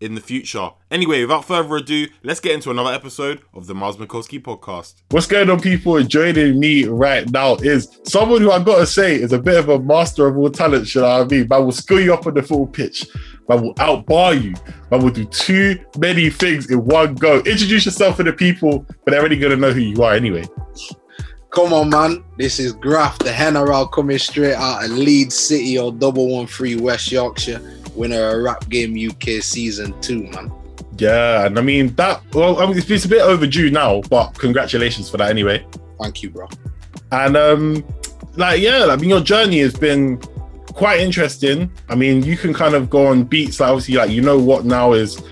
in the future. Anyway, without further ado, let's get into another episode of the Miles Mikulski podcast. What's going on, people? Joining me right now is someone who I gotta say is a bit of a master of all talent, you know what I mean? Man will skill you up on the full pitch. Man will outbar you. Man will do too many things in one go. Introduce yourself to the people, but they're already gonna know who you are anyway. Come on, man. This is Graft, the General coming straight out of Leeds City or double one three West Yorkshire winner of Rap Game UK season two, man. Yeah, and I mean that. Well, I mean, it's, it's a bit overdue now, but congratulations for that anyway. Thank you, bro. And um, like yeah, I mean your journey has been quite interesting. I mean, you can kind of go on beats like obviously like you know what now is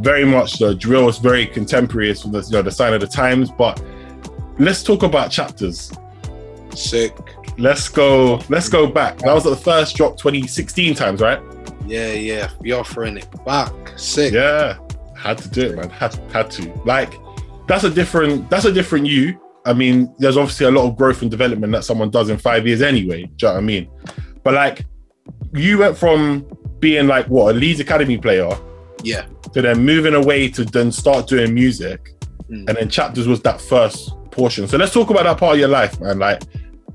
very much the drill. It's very contemporary. It's the you know the sign of the times. But let's talk about chapters. Sick. Let's go. Let's go back. That was the first drop 2016 times, right? Yeah, yeah. You're offering it back. Sick. Yeah, had to do it, man. Had had to. Like, that's a different. That's a different you. I mean, there's obviously a lot of growth and development that someone does in five years anyway. Do you know what I mean? But like, you went from being like what a Leeds Academy player, Yeah. to then moving away to then start doing music, Mm. and then chapters was that first portion. So let's talk about that part of your life, man. Like,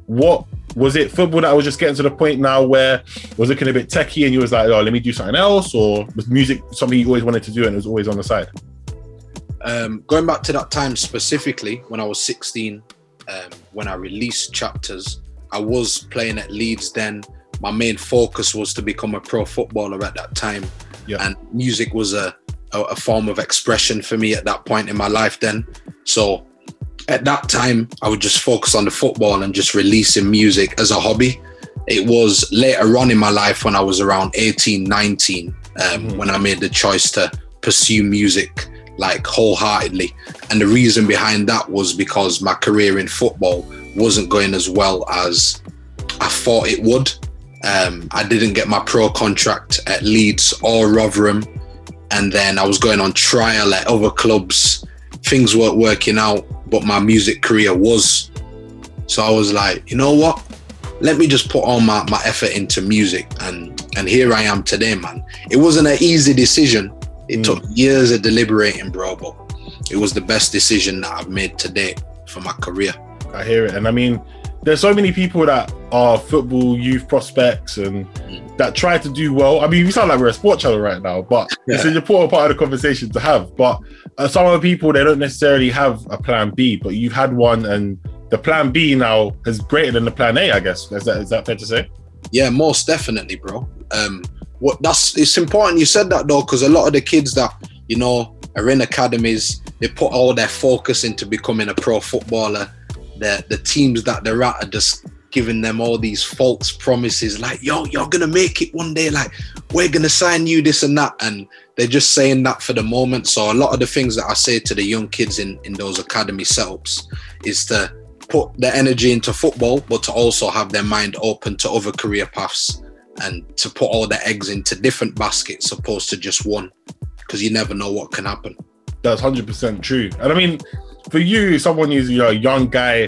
what was it football that was just getting to the point now where was looking a bit techie and you was like, oh, let me do something else, or was music something you always wanted to do and it was always on the side? Um, going back to that time specifically, when I was 16, um, when I released chapters, I was playing at Leeds then. My main focus was to become a pro footballer at that time. Yeah. And music was a, a, a form of expression for me at that point in my life then. So at that time, I would just focus on the football and just releasing music as a hobby. It was later on in my life when I was around 18, 19, um, Mhm. when I made the choice to pursue music like wholeheartedly. And the reason behind that was because my career in football wasn't going as well as I thought it would. Um, I didn't get my pro contract at Leeds or Rotherham. And then I was going on trial at other clubs. Things weren't working out, but my music career was. So I was like, you know what? Let me just put all my, my effort into music. And and here I am today, man. It wasn't an easy decision. It Mm. took years of deliberating, bro, but it was the best decision that I've made today for my career. I hear it. And I mean, there's so many people that are football youth prospects and that try to do well. I mean, we sound like we're a sport channel right now, but it's an important part of the conversation to have. But uh, some the people, they don't necessarily have a plan B, but you've had one, and the plan B now is greater than the plan A, I guess. Is that, is that fair to say? Yeah, most definitely, bro. Um, what that's it's important you said that though, because a lot of the kids that you know are in academies, they put all their focus into becoming a pro footballer. The the teams that they're at are just giving them all these false promises, like yo, you're gonna make it one day, like we're gonna sign you this and that, and they're just saying that for the moment. So a lot of the things that I say to the young kids in in those academy setups is to put their energy into football, but to also have their mind open to other career paths and to put all their eggs into different baskets opposed to just one because you never know what can happen. That's hundred percent true. And I mean, for you, someone who's you know a young guy,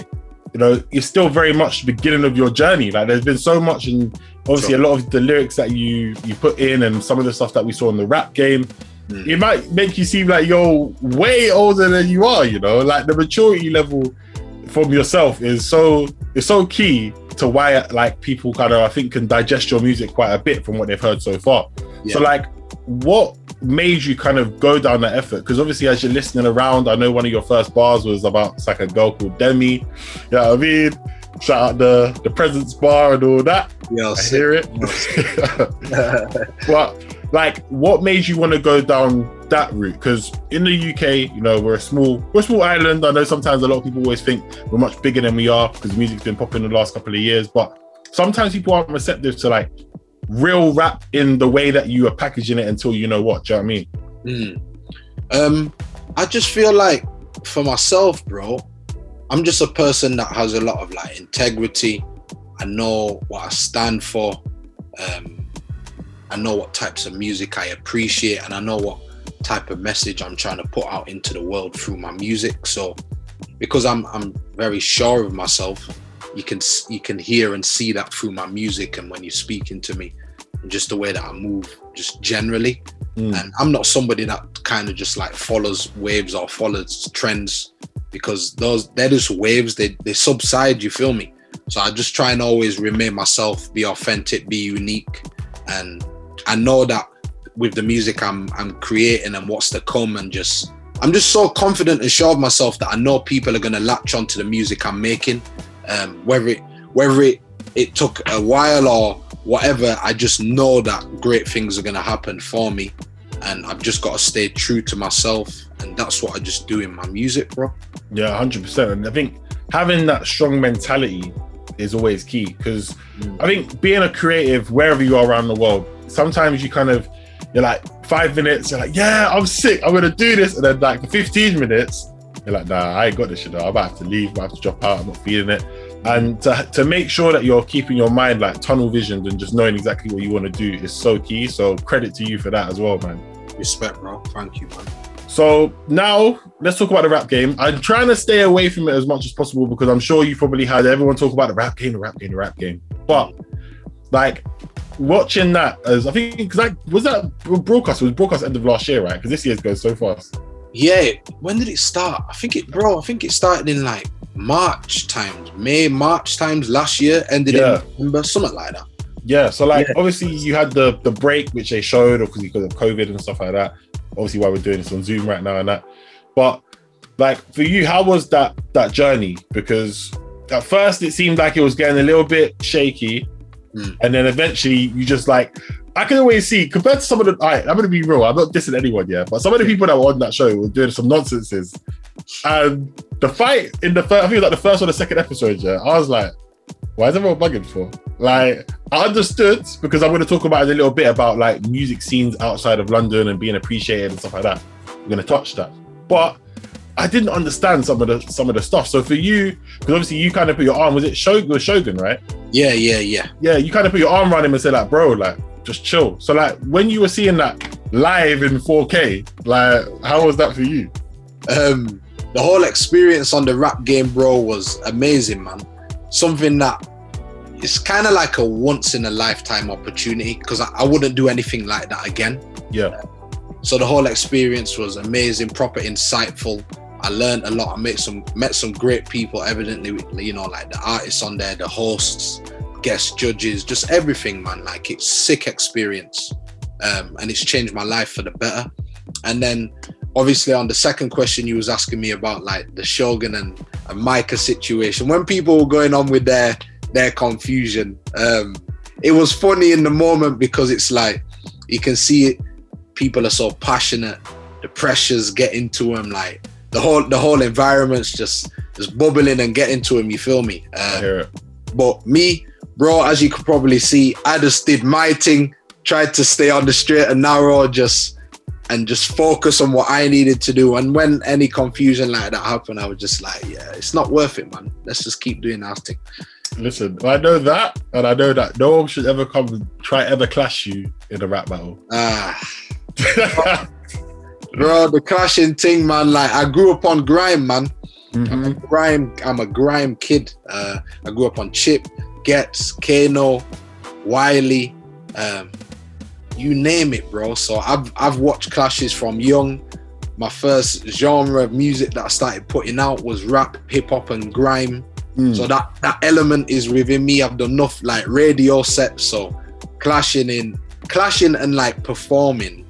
you know, you're still very much the beginning of your journey. Like there's been so much, and obviously Sure. a lot of the lyrics that you you put in, and some of the stuff that we saw in the rap game, Mm. it might make you seem like you're way older than you are. You know, like the maturity level from yourself is so is so key to why like people kind of I think can digest your music quite a bit from what they've heard so far. So like, what made you kind of go down that effort? Because obviously, as you're listening around, I know one of your first bars was about it's like a girl called Demi. You know what I mean? Shout out the the presence bar and all that. Yeah, I hear it. but like, what made you want to go down that route? Because in the UK, you know, we're a small we're a small island. I know sometimes a lot of people always think we're much bigger than we are because music's been popping the last couple of years. But sometimes people aren't receptive to like real rap in the way that you are packaging it until you know what. Do you know what I mean? Mm. Um, I just feel like for myself, bro, I'm just a person that has a lot of like integrity. I know what I stand for. Um, I know what types of music I appreciate, and I know what type of message I'm trying to put out into the world through my music. So, because I'm I'm very sure of myself, you can you can hear and see that through my music, and when you're speaking to me, and just the way that I move, just generally. Mm. and I'm not somebody that kind of just like follows waves or follows trends because those they're just waves they they subside you feel me? So I just try and always remain myself be authentic be unique. And I know that with the music I'm I'm creating and what's to come and just I'm just so confident and sure of myself that I know people are gonna latch onto the music I'm making um whether it whether it it took a while or whatever I just know that great things are gonna happen for me and I've just got to stay true to myself, and that's what I just do in my music, bro. Yeah, hundred percent. And I think having that strong mentality is always key because Mm. I think being a creative wherever you are around the world, sometimes you kind of you're like five minutes, you're like, yeah, I'm sick, I'm gonna do this, and then like for 15 minutes, you're like, nah, I ain't got this shit. though. I might have to leave, I might have to drop out, I'm not feeling it. And to, to make sure that you're keeping your mind like tunnel visioned and just knowing exactly what you want to do is so key. So credit to you for that as well, man. Respect, bro. Thank you, man. So now let's talk about the rap game. I'm trying to stay away from it as much as possible because I'm sure you probably had everyone talk about the rap game, the rap game, the rap game. But like watching that as I think because like was that broadcast? It was broadcast end of last year, right? Because this year's goes so fast. Yeah, when did it start? I think it, bro. I think it started in like March times, May, March times last year. Ended Yeah. in November, something like that. Yeah. So like Yeah. obviously you had the the break which they showed because because of COVID and stuff like that. Obviously why we're doing this on Zoom right now and that. But like for you, how was that that journey? Because at first it seemed like it was getting a little bit shaky, Mm. and then eventually you just like I can always see compared to some of the. All right, I'm gonna be real. I'm not dissing anyone, yeah, but some of the people that were on that show were doing some nonsenses, and the fight in the first, I think it was like the first or the second episode, yeah, I was like, why is everyone bugging for? Like, I understood because I'm going to talk about it a little bit about like music scenes outside of London and being appreciated and stuff like that. I'm going to touch that, but I didn't understand some of the some of the stuff. So for you, because obviously you kind of put your arm, was it Shogun? Shogun, right? Yeah, yeah, yeah. Yeah, you kind of put your arm around him and said like, bro, like just chill. So like when you were seeing that live in 4K, like how was that for you? um, the whole experience on the rap game, bro, was amazing, man. Something that it's kind of like a once in a lifetime opportunity because I, I wouldn't do anything like that again. Yeah, So the whole experience was amazing, proper insightful. I learned a lot. I met some met some great people. Evidently, you know, like the artists on there, the hosts, guest judges, just everything, man. Like it's sick experience, um, and it's changed my life for the better. And then, obviously, on the second question you was asking me about like the Shogun and, and Micah situation, when people were going on with their their confusion, um, it was funny in the moment because it's like you can see it. People are so passionate. The pressures get into them. Like the whole the whole environment's just just bubbling and getting to him. You feel me? I hear it. but me, bro, as you could probably see, I just did my thing, tried to stay on the straight and narrow, just and just focus on what I needed to do. And when any confusion like that happened, I was just like, yeah, it's not worth it, man. Let's just keep doing our thing. Listen, I know that, and I know that no one should ever come try ever clash you in a rap battle. Ah, bro, the clashing thing, man. Like I grew up on grime, man. I'm a grime. I'm a grime kid. Uh, I grew up on Chip, Ghetts, Kano, Wiley, um, you name it, bro. So I've I've watched clashes from young. My first genre of music that I started putting out was rap, hip hop, and grime. Mm. So that that element is within me. I've done enough like radio sets, so clashing in clashing and like performing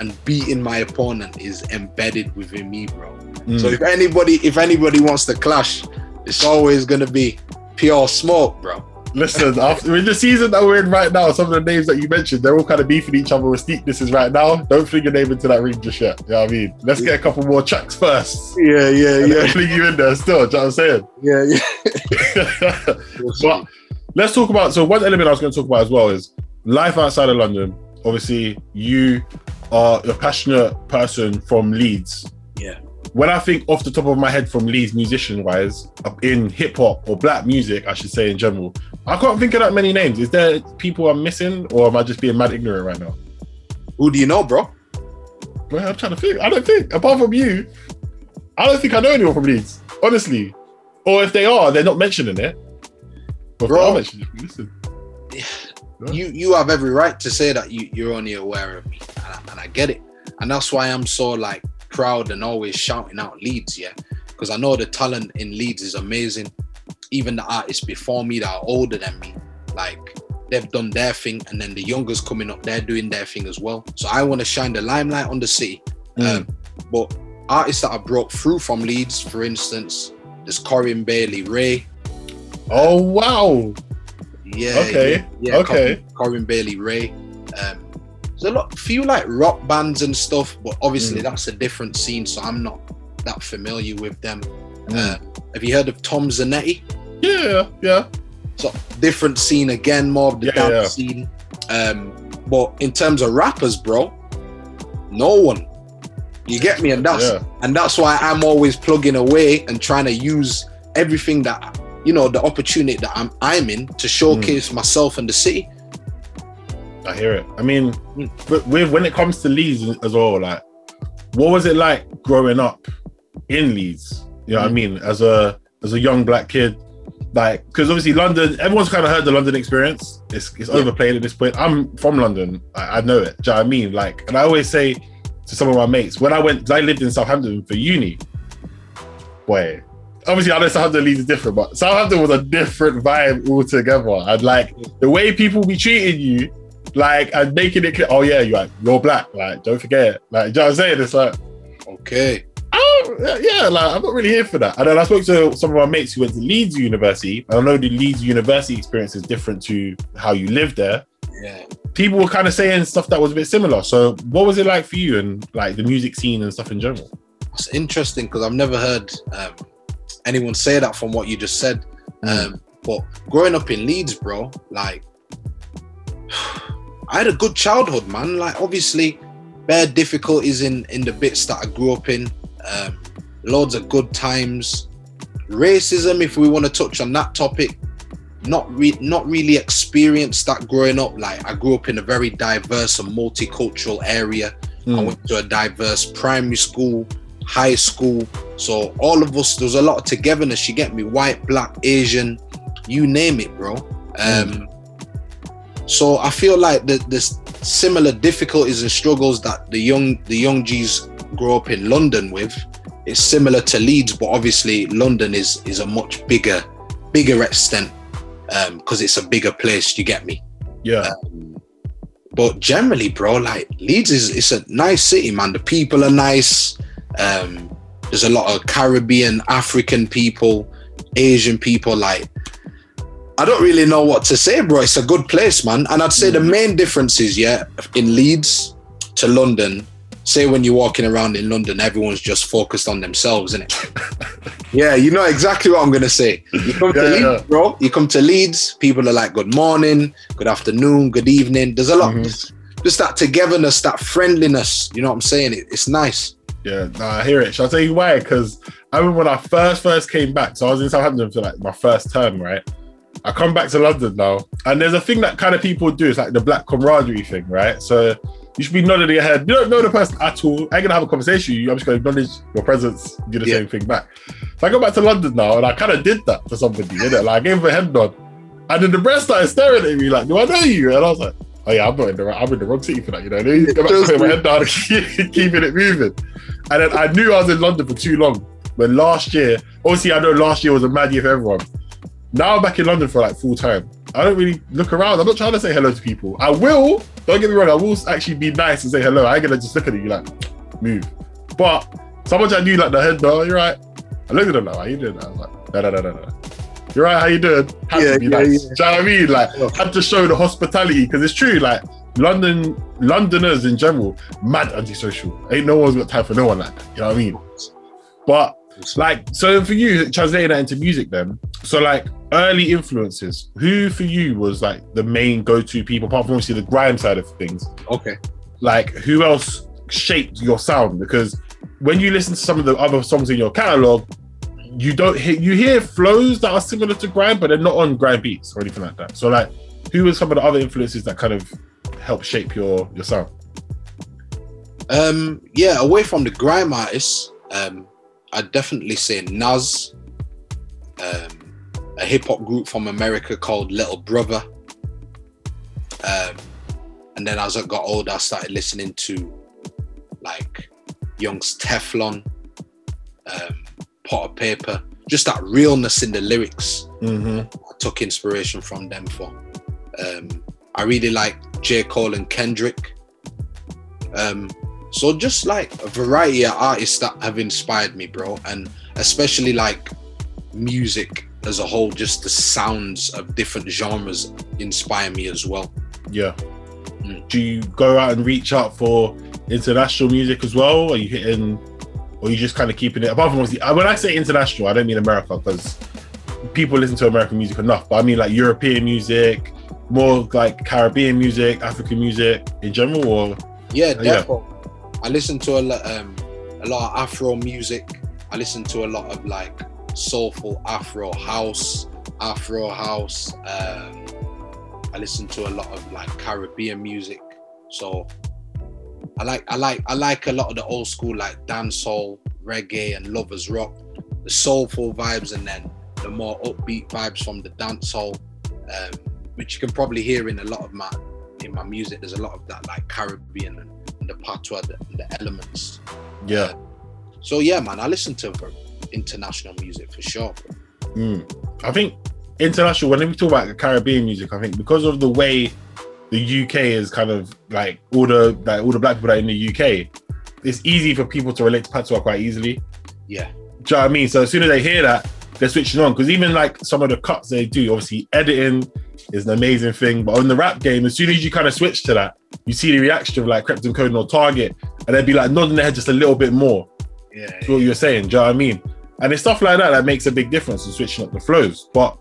and beating my opponent is embedded within me, bro. Mm. So if anybody if anybody wants to clash, it's always gonna be pure smoke, bro. Listen, after in the season that we're in right now, some of the names that you mentioned, they're all kind of beefing each other with steepnesses right now. Don't fling your name into that ring just yet. You know what I mean? Let's get a couple more tracks first. Yeah, yeah, then fling you in there still. Do you know what I'm saying? yeah, yeah. but let's talk about so one element I was going to talk about as well is life outside of London. Obviously, you are a passionate person from Leeds. Yeah. When I think off the top of my head from Leeds musician wise, in hip hop or black music, I should say in general, I can't think of that many names. Is there people I'm missing, or am I just being mad ignorant right now? Who do you know, bro? Well, I'm trying to think. I don't think, apart from you, I don't think I know anyone from Leeds, honestly. Or if they are, they're not mentioning it. But Bro. mentioning it, listen. you you have every right to say that you, you're only aware of me and I, and I get it and that's why i'm so like proud and always shouting out Leeds, yeah because i know the talent in leeds is amazing even the artists before me that are older than me like they've done their thing and then the youngers coming up they're doing their thing as well so i want to shine the limelight on the city Mm. um, but artists that have broke through from leeds for instance there's Corinne Bailey Rae Oh wow! yeah. Okay, Yeah. yeah okay. Corinne, Corinne Bailey Rae. Um, there's a lot, few like rock bands and stuff, but obviously Mm. that's a different scene, so I'm not that familiar with them. Uh, have you heard of Tom Zanetti? Yeah, yeah. So different scene again, more of the Yeah, dance yeah. scene. Um, but in terms of rappers, bro, no one. You get me, and that's Yeah. and that's why I'm always plugging away and trying to use everything that you know the opportunity that I'm I'm in to showcase Mm. myself and the city. I hear it. I mean, but with when it comes to Leeds as well, like, what was it like growing up in Leeds? You know what I Mm. mean? As a as a young black kid, like, because obviously London, everyone's kind of heard the London experience. It's it's Yeah. overplayed at this point. I'm from London. I, I know it. Do you know what I mean? Like, and I always say to some of my mates when I went, I lived in Southampton for uni. Boy, obviously I know Southampton Leeds is different, but Southampton was a different vibe altogether. And like the way people be treating you, like and making it clear, oh yeah, you're like, you're black, like don't forget. Like, do you know what I'm saying? It's like, Okay. Oh yeah, like I'm not really here for that. And then I spoke to some of my mates who went to Leeds University. And I know the Leeds University experience is different to how you live there. Yeah. People were kind of saying stuff that was a bit similar. So what was it like for you and like the music scene and stuff in general? It's interesting because I've never heard um, anyone say that from what you just said. Um, but growing up in Leeds, bro, like I had a good childhood, man. Like obviously, bare difficulties in in the bits that I grew up in. Um, loads of good times. Racism, if we want to touch on that topic, not re- not really experienced that growing up. Like I grew up in a very diverse and multicultural area. I Mm. went to a diverse primary school, high school. So all of us, there was a lot of togetherness. You get me, white, black, Asian, you name it, bro. Um, so I feel like the there's similar difficulties and struggles that the young the young G's grow up in London with. It's similar to Leeds, but obviously London is is a much bigger bigger extent because it's a bigger place. You get me. Yeah. Um, but generally, bro, like Leeds is it's a nice city, man. The people are nice. Um, there's a lot of Caribbean, African people, Asian people. Like, I don't really know what to say, bro. It's a good place, man. And I'd say the main difference is, yeah, in Leeds to London. Say when you're walking around in London, everyone's just focused on themselves, isn't it? yeah, you know exactly what I'm gonna say. You come to Leeds, yeah. bro. You come to Leeds, people are like, good morning, good afternoon, good evening. There's a lot, Mhm. just that togetherness, that friendliness. You know what I'm saying? It, it's nice. Yeah, nah, I hear it. Shall I tell you why? Because I remember when I first first came back, so I was in Southampton for like my first term, right? I come back to London now, and there's a thing that kind of people do. It's like the black camaraderie thing, right? So you should be nodding your head. You don't know the person at all. I ain't gonna have a conversation with you. I'm just gonna acknowledge your presence, do the Yeah. same thing back. So I go back to London now, and I kind of did that for somebody, innit? Like I gave him a head nod, and then the rest started staring at me like, "Do I know you?" And I was like, "Oh yeah, I'm not in the right, I'm in the wrong city for that." You know, they go back to putting my head down, and keep- keeping it moving. And then I knew I was in London for too long. When last year, obviously, I know last year was a mad year for everyone. Now I'm back in London for like full time. I don't really look around. I'm not trying to say hello to people. I will. Don't get me wrong. I will actually be nice and say hello. I ain't gonna just look at you like move. But someone I knew like the head, no, you're right. I looked at them like, how you doing? I was like, no, no, no, no, no. You're right. How you doing? Had Yeah, to be yeah, nice. yeah. Do you know what I mean? Like, had to show the hospitality because it's true. Like, London, Londoners in general, mad antisocial. Ain't no one's got time for no one like that. You know what I mean? But like, so for you, translating that into music, then. So like, early influences. Who for you was like the main go-to people, apart from obviously the grime side of things? Okay. like who else shaped your sound because when you listen to some of the other songs in your catalog you don't hear you hear flows that are similar to grime but they're not on grime beats or anything like that so like who were some of the other influences that kind of helped shape your your sound Um, yeah, away from the grime artists, um, I'd definitely say Nas, um, a hip hop group from America called Little Brother. Um, and then as I got older, I started listening to like Youngs Teflon, um, Potter Payper, just that realness in the lyrics. mm-hmm. I took inspiration from them for. Um, I really like J. Cole and Kendrick. Um, so just like a variety of artists that have inspired me, bro, and especially like music as a whole, just the sounds of different genres inspire me as well. yeah Mm. do you go out and reach out for international music as well are you hitting or you just kind of keeping it apart from obviously uh, when i say international i don't mean america because people listen to american music enough but i mean like european music more like caribbean music african music in general or Yeah, yeah. definitely. I listen to a lot, um, a lot of Afro music. I listen to a lot of like soulful Afro house, Afro house. Um, I listen to a lot of like Caribbean music. So I like, I like, I like a lot of the old school like dancehall, reggae, and lovers rock. The soulful vibes, and then the more upbeat vibes from the dancehall, um, which you can probably hear in a lot of my in my music. There's a lot of that like Caribbean and, and the patois the, and the elements. yeah So yeah, man, I listen to international music for sure. Mm. I think international. When we talk about Caribbean music, I think because of the way the UK is kind of like all the like all the black people that are in the UK, it's easy for people to relate to patois quite easily. Yeah, Do you know what I mean? So as soon as they hear that, they're switching on. Because even like some of the cuts they do, obviously editing is an amazing thing. But on the rap game, as soon as you kind of switch to that, you see the reaction of like Krept and Konan or Target, and they'd be like nodding their head just a little bit more. yeah, That's what you're saying. Do you know what I mean? And it's stuff like that that makes a big difference in switching up the flows. But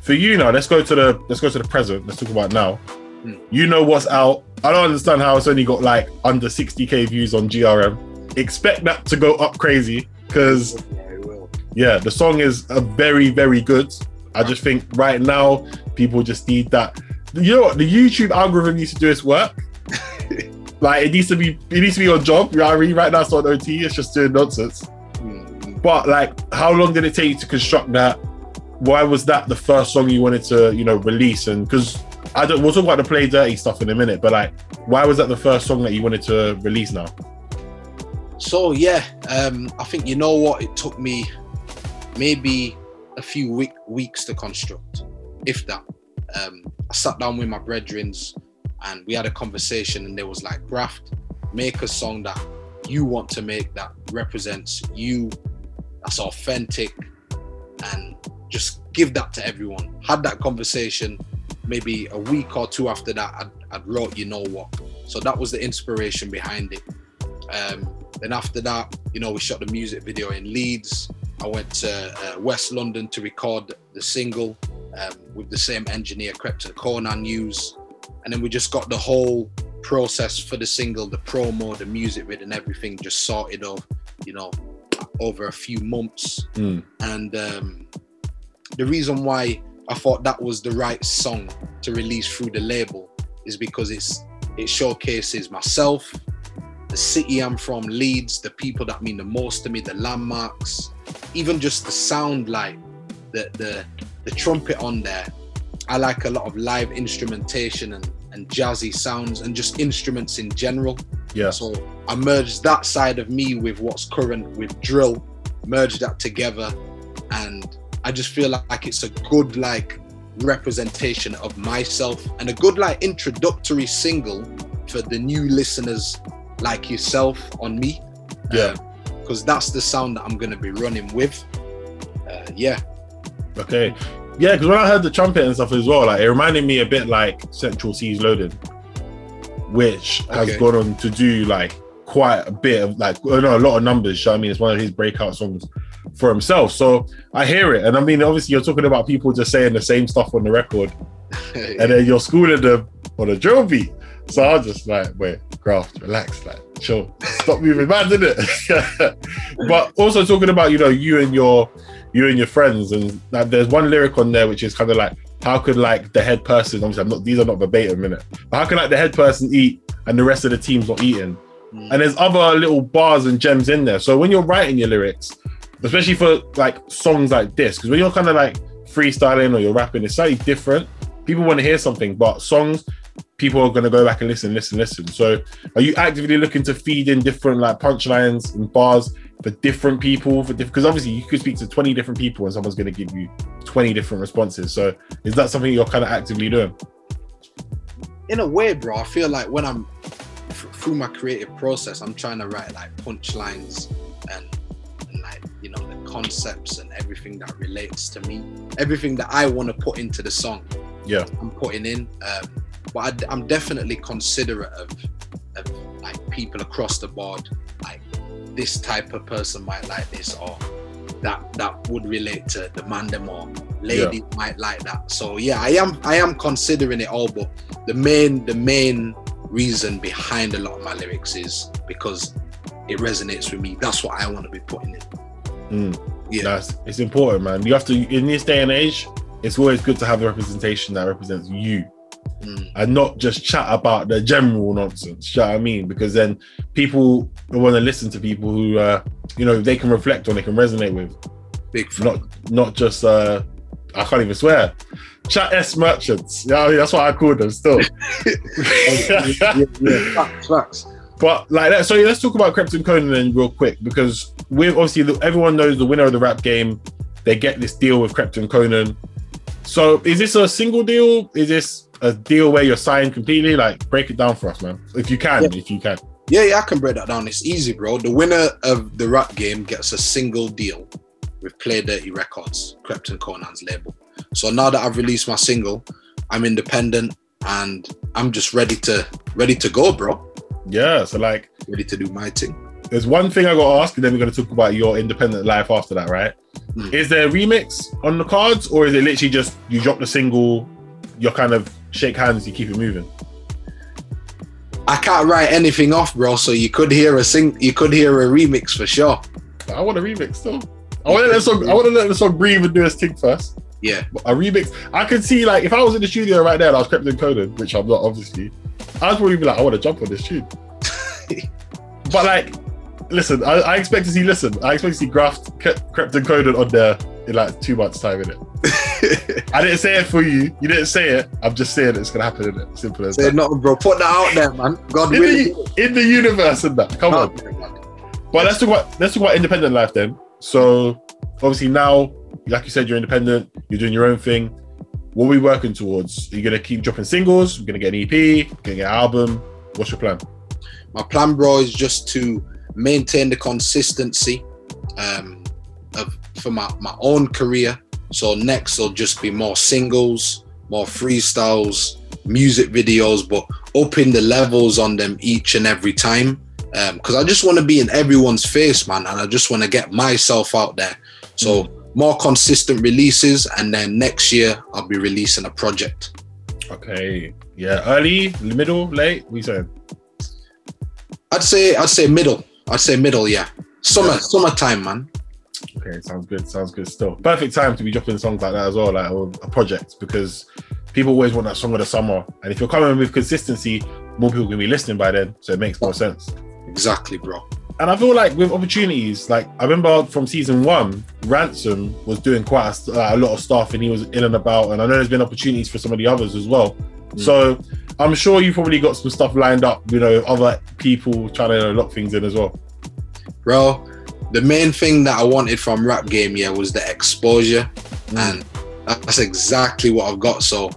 for you now, let's go to the let's go to the present. Let's talk about now. Hmm. You know what's out. I don't understand how it's only got like under 60k views on GRM. Expect that to go up crazy because yeah, it will. yeah, the song is a very very good. I just think right now people just need that. You know what? The YouTube algorithm needs to do its work. like it needs to be it needs to be on job. You know what I mean? Right now it's not OT. It's just doing nonsense. But like, how long did it take you to construct that? Why was that the first song you wanted to, you know, release? And because I don't, we'll talk about the play dirty stuff in a minute. But like, why was that the first song that you wanted to release now? So yeah, um, I think you know what it took me maybe a few week, weeks to construct, if that. Um, I sat down with my brethrens and we had a conversation, and there was like, Graft, make a song that you want to make that represents you, that's authentic, and just give that to everyone. Had that conversation. Maybe a week or two after that, I'd, I'd wrote, you know what. So that was the inspiration behind it. Um, then after that, you know, we shot the music video in Leeds. I went to uh, West London to record the single um, with the same engineer, Krept and Konan used. And then we just got the whole process for the single, the promo, the music vid, and everything just sorted off, you know, over a few months. Mm. And um, the reason why I thought that was the right song to release through the label is because it's it showcases myself, the city I'm from, Leeds, the people that mean the most to me, the landmarks, even just the sound like the the the trumpet on there. I like a lot of live instrumentation and, and jazzy sounds and just instruments in general. Yeah. So I merged that side of me with what's current with drill, merged that together, and I just feel like it's a good like representation of myself and a good like introductory single for the new listeners like yourself on me. Yeah. Because that's the sound that I'm gonna be running with. Uh, yeah. Okay. Yeah, because when I heard the trumpet and stuff as well, like it reminded me a bit like Central Cee's Loaded, which has Okay. gone on to do like quite a bit of like no, a lot of numbers. you know I mean, it's one of his breakout songs for himself. So I hear it, and I mean, obviously, you're talking about people just saying the same stuff on the record, and then you're schooling them on a drill beat. So I was just like, wait, graft, relax, like, chill, stop moving mad, didn't it? but also talking about, you know, you and your you and your friends, and like, there's one lyric on there which is kind of like, how could like the head person, obviously, I'm not these are not verbatim in it, but how can like the head person eat and the rest of the team's not eating? Mm. And there's other little bars and gems in there. So when you're writing your lyrics, especially for like songs like this, because when you're kind of like freestyling or you're rapping, it's slightly different. People want to hear something, but songs, people are going to go back and listen, listen, listen. So are you actively looking to feed in different like punchlines and bars for different people? For different, because obviously you could speak to 20 different people and someone's going to give you 20 different responses. So is that something you're kind of actively doing? in a way, bro, I feel like when I'm through my creative process, I'm trying to write like punchlines and, and like you know the concepts and everything that relates to me, everything that I want to put into the song. Yeah. I'm putting in. Um, but I, am definitely considerate of, of like people across the board. Like this type of person might like this, or that that would relate to the mandem, or ladies might like that. So yeah, I am I am considering it all, but the main the main reason behind a lot of my lyrics is because it resonates with me. That's what I want to be putting in. Mm. Yeah. That's it's important, man. You have to in this day and age. It's always good to have a representation that represents you, Mm. and not just chat about the general nonsense. You know what I mean? Because then people want to listen to people who, uh, you know, they can reflect on, they can resonate with. Big. Not not just uh, I can't even swear. Chat S merchants. Yeah, that's what I call them still. yeah, yeah, facts, facts. But like that, so let's talk about Krept and Konan then real quick because with obviously the, everyone knows the winner of the rap game, they get this deal with Krept and Konan. So is this a single deal? Is this a deal where you're signed completely? Like break it down for us, man. If you can, if you can. Yeah, yeah, I can break that down. It's easy, bro. The winner of the rap game gets a single deal with Play Dirty Records, Krept and Konan's label. So now that I've released my single, I'm independent and I'm just ready to ready to go, bro. Yeah. So like Ready to do my thing. there's one thing I gotta ask, and then we're gonna talk about your independent life after that, right? Mm. Is there a remix on the cards, or is it literally just you drop the single, you're kind of shake hands, you keep it moving? I can't write anything off, bro. So you could hear a sing, you could hear a remix for sure. I want a remix still. I want to let the song. I want to let the song breathe and do its thing first. Yeah, A remix. I could see like if I was in the studio right there and I was Krept and Konan, which I'm not obviously, I'd probably be like, I want to jump on this tune. but like, listen, I, I expect to see. Listen, I expect to see Graft Kre- Krept and Konan on there in like two months' time. In it, I didn't say it for you. You didn't say it. I'm just saying it's gonna happen. In it, simple as say that. nothing, bro. Put that out there, man. God In willing. the, in the universe and that. Come on. But let's talk about let's talk about independent life then. So obviously now, like you said, you're independent. You're doing your own thing. What are we working towards? Are you gonna keep dropping singles? We're gonna get an EP. Gonna get an album. What's your plan? my plan, bro, is just to maintain the consistency um, of for my, my own career. So next will just be more singles, more freestyles, music videos, but upping the levels on them each and every time. Um, because I just want to be in everyone's face, man, and I just want to get myself out there. So mm. more consistent releases, and then next year I'll be releasing a project. Okay. Yeah. Early, middle, late. We saying? I'd say I'd say middle. I'd say middle, yeah. Summer, Yeah. summertime, man. Okay, sounds good. Sounds good. Still, perfect time to be dropping songs like that as well, like a project, because people always want that song of the summer. And if you're coming with consistency, more people can be listening by then, so it makes more sense. Exactly, bro. And I feel like with opportunities, like I remember from season one, Ransom was doing quite a, like, a lot of stuff and he was in and about. And I know there's been opportunities for some of the others as well. Mm. So I'm sure you probably got some stuff lined up, you know, other people trying to lock things in as well. Bro, the main thing that I wanted from rap game, yeah, was the exposure. And that's exactly what I've got. So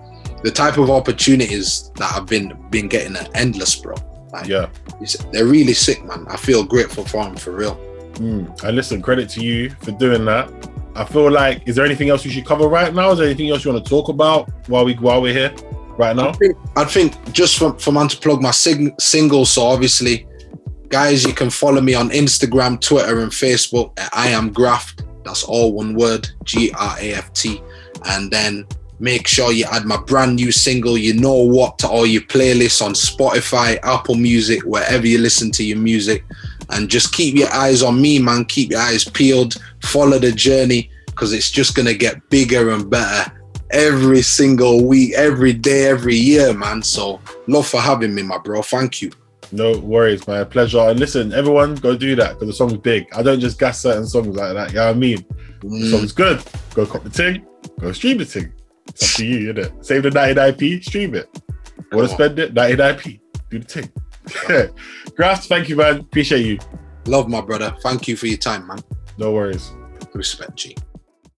the type of opportunities that I've been been getting are endless, bro. Like, Yeah. they're really sick, man. I feel grateful for them for real. Mm. And listen, credit to you for doing that. I feel like, is there anything else we should cover right now? Is there anything else you want to talk about while we while we're here right now? I think, I think just for, for man to plug my sing, single, so obviously, guys, you can follow me on Instagram, Twitter, and Facebook at I am Graft. That's all one word, G R A F T. And then make sure you add my brand new single, You Know What, to all your playlists on Spotify, Apple Music, wherever you listen to your music. And just keep your eyes on me, man. Keep your eyes peeled. Follow the journey because it's just going to get bigger and better every single week, every day, every year, man. So love for having me, my bro. Thank you. No worries, my pleasure. And listen, everyone, go do that because the song's big. I don't just gas certain songs like that. You know I mean? The Mm, song's good. Go cop the ting, go stream the ting. It's up to you, innit? Save the 99p, stream it. Want to spend it? 99p. Do the ting. Graft, thank you, man. Appreciate you. love, my brother. Thank you for your time, man. No worries. Respect, G.